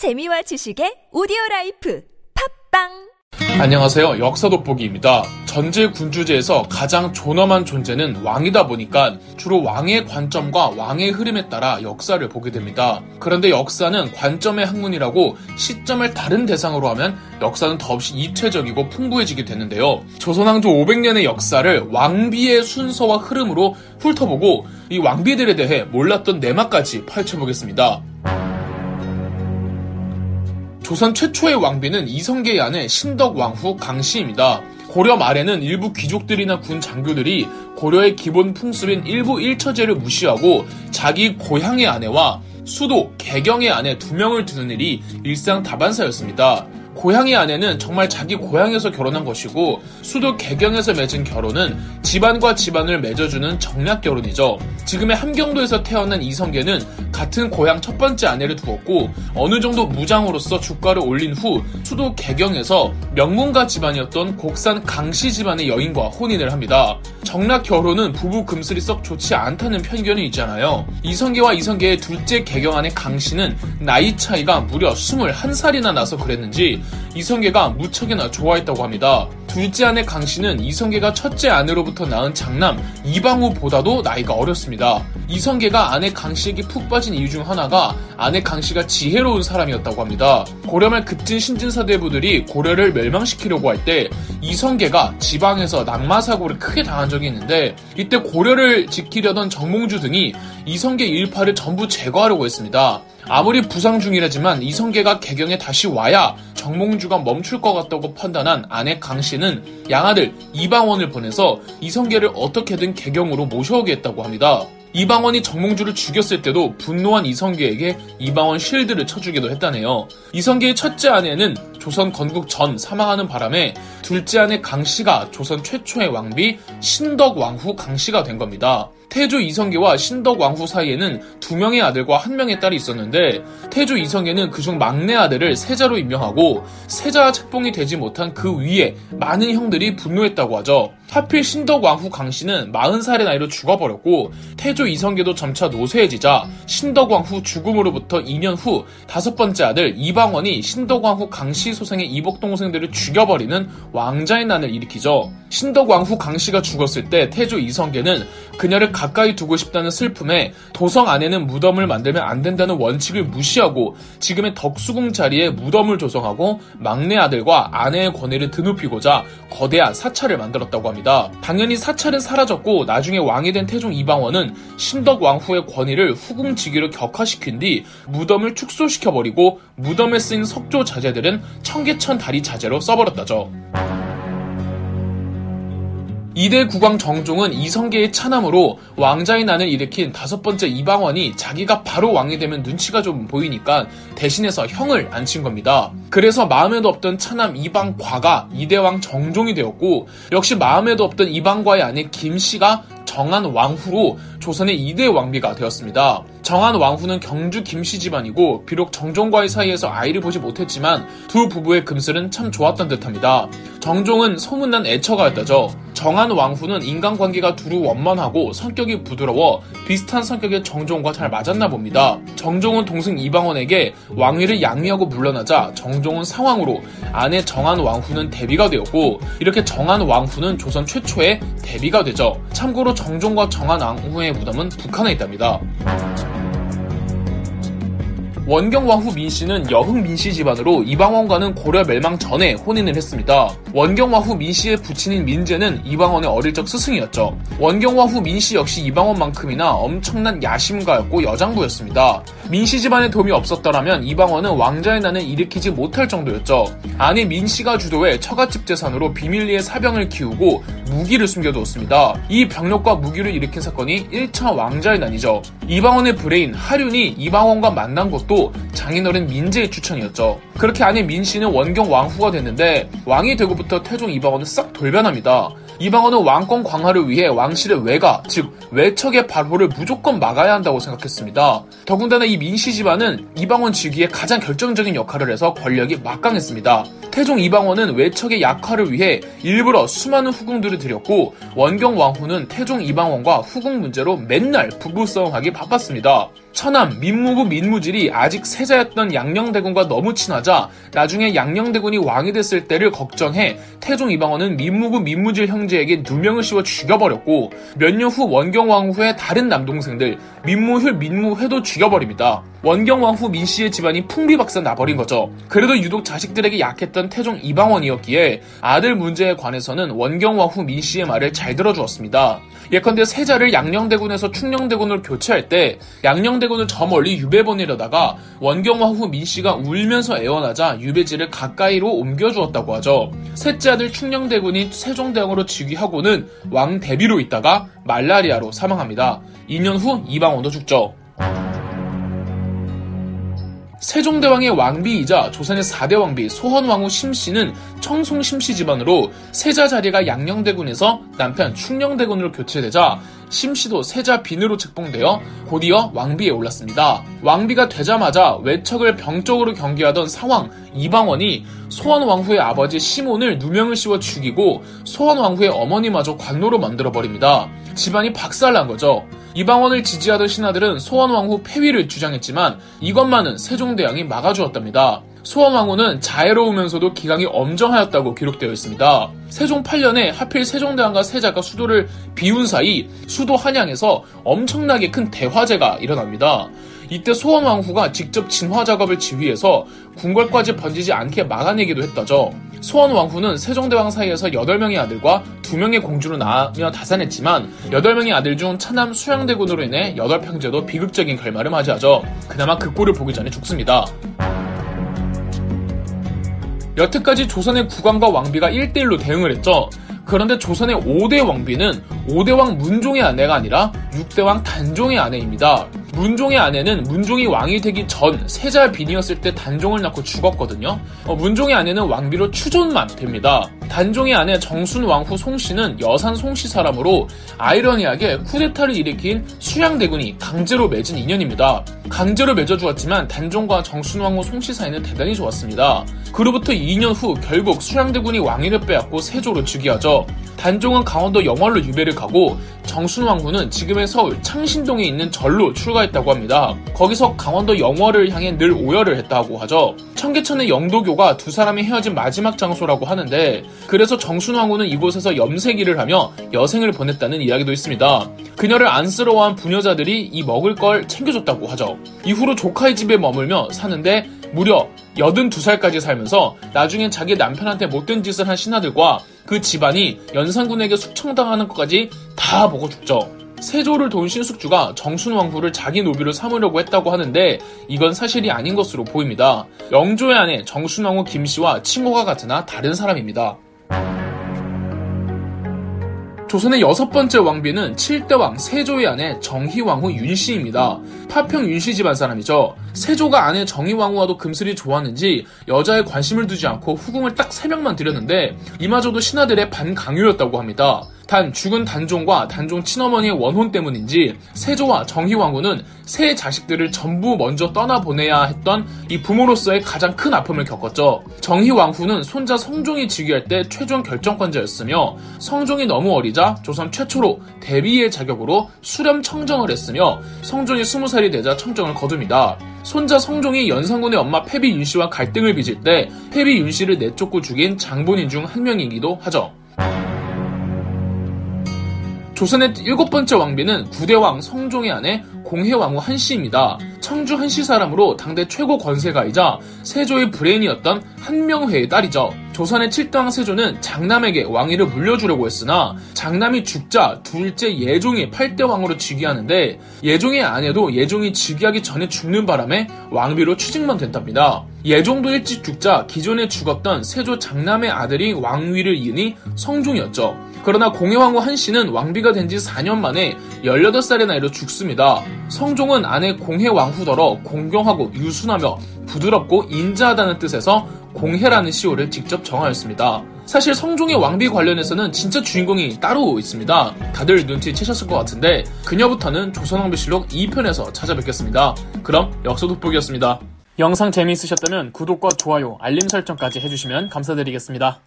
재미와 지식의 오디오 라이프 팟빵 안녕하세요. 역사 돋보기입니다. 전제 군주제에서 가장 존엄한 존재는 왕이다 보니까 주로 왕의 관점과 왕의 흐름에 따라 역사를 보게 됩니다. 그런데 역사는 관점의 학문이라고 시점을 다른 대상으로 하면 역사는 더없이 입체적이고 풍부해지게 되는데요. 조선왕조 500년의 역사를 왕비의 순서와 흐름으로 훑어보고 이 왕비들에 대해 몰랐던 내막까지 파헤쳐보겠습니다. 조선 최초의 왕비는 이성계의 아내 신덕왕후 강씨입니다. 고려 말에는 일부 귀족들이나 군 장교들이 고려의 기본 풍습인 일부 일처제를 무시하고 자기 고향의 아내와 수도 개경의 아내 두 명을 두는 일이 일상 다반사였습니다. 고향의 아내는 정말 자기 고향에서 결혼한 것이고 수도 개경에서 맺은 결혼은 집안과 집안을 맺어주는 정략 결혼이죠. 지금의 함경도에서 태어난 이성계는 같은 고향 첫 번째 아내를 두었고 어느 정도 무장으로서 주가를 올린 후 수도 개경에서 명문가 집안이었던 곡산 강씨 집안의 여인과 혼인을 합니다. 정략 결혼은 부부 금슬이 썩 좋지 않다는 편견이 있잖아요. 이성계와 이성계의 둘째 개경 아내 강씨는 나이 차이가 무려 21살이나 나서 그랬는지 이성계가 무척이나 좋아했다고 합니다. 둘째 아내 강 씨는 이성계가 첫째 아내로부터 낳은 장남 이방우보다도 나이가 어렸습니다. 이성계가 아내 강 씨에게 푹 빠진 이유 중 하나가 아내 강 씨가 지혜로운 사람이었다고 합니다. 고려말 급진 신진사대부들이 고려를 멸망시키려고 할 때 이성계가 지방에서 낙마사고를 크게 당한 적이 있는데 이때 고려를 지키려던 정몽주 등이 이성계 일파를 전부 제거하려고 했습니다. 아무리 부상 중이라지만 이성계가 개경에 다시 와야 정몽주가 멈출 것 같다고 판단한 아내 강 씨는 양아들 이방원을 보내서 이성계를 어떻게든 개경으로 모셔오게 했다고 합니다. 이방원이 정몽주를 죽였을 때도 분노한 이성계에게 이방원 실드를 쳐주기도 했다네요. 이성계의 첫째 아내는 조선 건국 전 사망하는 바람에 둘째 아내 강씨가 조선 최초의 왕비 신덕 왕후 강씨가 된 겁니다. 태조 이성계와 신덕 왕후 사이에는 두 명의 아들과 한 명의 딸이 있었는데 태조 이성계는 그중 막내 아들을 세자로 임명하고 세자와 책봉이 되지 못한 그 위에 많은 형들이 분노했다고 하죠. 하필 신덕 왕후 강씨는 40살의 나이로 죽어버렸고 태조 이성계도 점차 노쇠해지자 신덕 왕후 죽음으로부터 2년 후 다섯 번째 아들 이방원이 신덕 왕후 강씨 소생의 이복 동생들을 죽여버리는 왕자의 난을 일으키죠. 신덕왕 후 강씨가 죽었을 때 태조 이성계는 그녀를 가까이 두고 싶다는 슬픔에 도성 안에는 무덤을 만들면 안 된다는 원칙을 무시하고 지금의 덕수궁 자리에 무덤을 조성하고 막내 아들과 아내의 권위를 드높이고자 거대한 사찰을 만들었다고 합니다. 당연히 사찰은 사라졌고 나중에 왕이 된 태종 이방원은 신덕 왕후의 권위를 후궁지기로 격화시킨 뒤 무덤을 축소시켜버리고 무덤에 쓰인 석조 자재들은 청계천 다리 자재로 써버렸다죠. 이대 국왕 정종은 이성계의 차남으로 왕자의 난을 일으킨 다섯 번째 이방원이 자기가 바로 왕이 되면 눈치가 좀 보이니까 대신해서 형을 앉힌 겁니다. 그래서 마음에도 없던 차남 이방과가 이대왕 정종이 되었고 역시 마음에도 없던 이방과의 아내 김씨가 정한 왕후로 조선의 2대 왕비가 되었습니다. 정한 왕후는 경주 김씨 집안이고 비록 정종과의 사이에서 아이를 보지 못했지만 두 부부의 금슬은 참 좋았던 듯합니다. 정종은 소문난 애처가였다죠. 정한 왕후는 인간관계가 두루 원만하고 성격이 부드러워 비슷한 성격의 정종과 잘 맞았나 봅니다. 정종은 동생 이방원에게 왕위를 양리하고 물러나자 정종은 상황으로 아내 정한 왕후는 대비가 되었고 이렇게 정한 왕후는 조선 최초의 대비가 되죠. 참고로 정종과 정한 왕후의 무덤은 북한에 있답니다. 원경왕 후 민씨는 여흥 민씨 집안으로 이방원과는 고려 멸망 전에 혼인을 했습니다. 원경왕 후 민씨의 부친인 민재는 이방원의 어릴 적 스승이었죠. 원경왕 후 민씨 역시 이방원만큼이나 엄청난 야심가였고 여장부였습니다. 민씨 집안의 도움이 없었더라면 이방원은 왕자의 난을 일으키지 못할 정도였죠. 아내 민씨가 주도해 처갓집 재산으로 비밀리에 사병을 키우고 무기를 숨겨두었습니다. 이 병력과 무기로 일으킨 사건이 1차 왕자의 난이죠. 이방원의 브레인 하륜이 이방원과 만난 것도 장인어른 민제의 추천이었죠. 그렇게 아내 민씨는 원경 왕후가 됐는데 왕이 되고부터 태종 이방원은 싹 돌변합니다. 이방원은 왕권 강화를 위해 왕실의 외가, 즉 외척의 발호를 무조건 막아야 한다고 생각했습니다. 더군다나 이 민씨 집안은 이방원 즉위에 가장 결정적인 역할을 해서 권력이 막강했습니다. 태종 이방원은 외척의 약화를 위해 일부러 수많은 후궁들을 들였고 원경 왕후는 태종 이방원과 후궁 문제로 맨날 부부싸움하기 바빴습니다. 천암, 민무구 민무질이 아직 세자였던 양녕대군과 너무 친하자 나중에 양녕대군이 왕이 됐을 때를 걱정해 태종 이방원은 민무구 민무질 형제에게 누명을 씌워 죽여버렸고 몇 년 후 원경왕후의 다른 남동생들 민무휴, 민무회도 죽여버립니다. 원경왕후 민씨의 집안이 풍비박산 나버린 거죠. 그래도 유독 자식들에게 약했던 태종 이방원이었기에 아들 문제에 관해서는 원경왕후 민씨의 말을 잘 들어주었습니다. 예컨대 세자를 양녕대군에서 충녕대군으로 교체할 때 양녕 대군을 저 멀리 유배 보내려다가 원경왕후 민씨가 울면서 애원하자 유배지를 가까이로 옮겨주었다고 하죠. 셋째 아들 충녕대군이 세종대왕으로 즉위하고는 왕 대비로 있다가 말라리아로 사망합니다. 2년 후 이방원도 죽죠. 세종대왕의 왕비이자 조선의 4대 왕비 소헌왕후 심씨는 청송 심씨 집안으로 세자 자리가 양녕대군에서 남편 충녕대군으로 교체되자 심씨도 세자 빈으로 책봉되어 곧이어 왕비에 올랐습니다. 왕비가 되자마자 외척을 병적으로 경계하던 상황 이방원이 소헌왕후의 아버지 시몬을 누명을 씌워 죽이고 소헌왕후의 어머니마저 관노로 만들어 버립니다. 집안이 박살난 거죠. 이방원을 지지하던 신하들은 소원 왕후 폐위를 주장했지만 이것만은 세종대왕이 막아주었답니다. 소원왕후는 자애로우면서도 기강이 엄정하였다고 기록되어 있습니다. 세종 8년에 하필 세종대왕과 세자가 수도를 비운 사이 수도 한양에서 엄청나게 큰 대화재가 일어납니다. 이때 소원 왕후가 직접 진화 작업을 지휘해서 궁궐까지 번지지 않게 막아내기도 했다죠. 소원 왕후는 세종대왕 사이에서 8명의 아들과 2명의 공주로 낳으며 다산했지만 8명의 아들 중 차남 수양대군으로 인해 8평제도 비극적인 결말을 맞이하죠. 그나마 그 꼴을 보기 전에 죽습니다. 여태까지 조선의 국왕과 왕비가 1대1로 대응을 했죠. 그런데 조선의 5대 왕비는 5대왕 문종의 아내가 아니라 6대왕 단종의 아내입니다. 문종의 아내는 문종이 왕이 되기 전 세자 빈이었을 때 단종을 낳고 죽었거든요. 어, 문종의 아내는 왕비로 추존만 됩니다. 단종의 아내 정순 왕 후 송씨는 여산 송씨 사람으로 아이러니하게 쿠데타를 일으킨 수양대군이 강제로 맺은 인연입니다. 강제로 맺어주었지만 단종과 정순 왕 후 송씨 사이는 대단히 좋았습니다. 그로부터 2년 후 결국 수양대군이 왕위를 빼앗고 세조로 즉위하죠. 단종은 강원도 영월로 유배를 가고 정순 왕후는 지금의 서울 창신동에 있는 절로 출가했다고 합니다. 거기서 강원도 영월을 향해 늘 오열을 했다고 하죠. 청계천의 영도교가 두 사람이 헤어진 마지막 장소라고 하는데 그래서 정순 왕후는 이곳에서 염색일을 하며 여생을 보냈다는 이야기도 있습니다. 그녀를 안쓰러워한 부녀자들이 이 먹을 걸 챙겨줬다고 하죠. 이후로 조카의 집에 머물며 사는데 무려 82살까지 살면서 나중엔 자기 남편한테 못된 짓을 한 신하들과 그 집안이 연산군에게 숙청당하는 것까지 다 보고 죽죠. 세조를 도운 신숙주가 정순왕후를 자기 노비로 삼으려고 했다고 하는데 이건 사실이 아닌 것으로 보입니다. 영조의 아내 정순왕후 김씨와 친모가 같으나 다른 사람입니다. 조선의 여섯 번째 왕비는 7대 왕 세조의 아내 정희왕후 윤씨입니다. 파평 윤씨 집안 사람이죠. 세조가 아내 정희왕후와도 금슬이 좋았는지 여자에 관심을 두지 않고 후궁을 딱 3명만 들였는데 이마저도 신하들의 반강요였다고 합니다. 단 죽은 단종과 단종 친어머니의 원혼 때문인지 세조와 정희왕후는 새 자식들을 전부 먼저 떠나보내야 했던 이 부모로서의 가장 큰 아픔을 겪었죠. 정희왕후는 손자 성종이 즉위할 때 최종 결정권자였으며 성종이 너무 어리자 조선 최초로 대비의 자격으로 수렴 청정을 했으며 성종이 20살이 되자 청정을 거둡니다. 손자 성종이 연산군의 엄마 패비 윤씨와 갈등을 빚을 때 패비 윤씨를 내쫓고 죽인 장본인 중 한 명이기도 하죠. 조선의 일곱 번째 왕비는 구대왕 성종의 아내 공혜왕후 한씨입니다. 청주 한씨 사람으로 당대 최고 권세가이자 세조의 브레인이었던 한명회의 딸이죠. 조선의 7대왕 세조는 장남에게 왕위를 물려주려고 했으나 장남이 죽자 둘째 예종이 8대 왕으로 즉위하는데 예종의 아내도 예종이 즉위하기 전에 죽는 바람에 왕비로 취직만 된답니다. 예종도 일찍 죽자 기존에 죽었던 세조 장남의 아들이 왕위를 이으니 성종이었죠. 그러나 공해왕후 한씨는 왕비가 된 지 4년 만에 18살의 나이로 죽습니다. 성종은 아내 공해왕후더러 공경하고 유순하며 부드럽고 인자하다는 뜻에서 공해라는 시호를 직접 정하였습니다. 사실 성종의 왕비 관련해서는 진짜 주인공이 따로 있습니다. 다들 눈치채셨을 것 같은데 그녀부터는 조선왕비실록 2편에서 찾아뵙겠습니다. 그럼 역사 돋보기였습니다. 영상 재미있으셨다면 구독과 좋아요, 알림 설정까지 해주시면 감사드리겠습니다.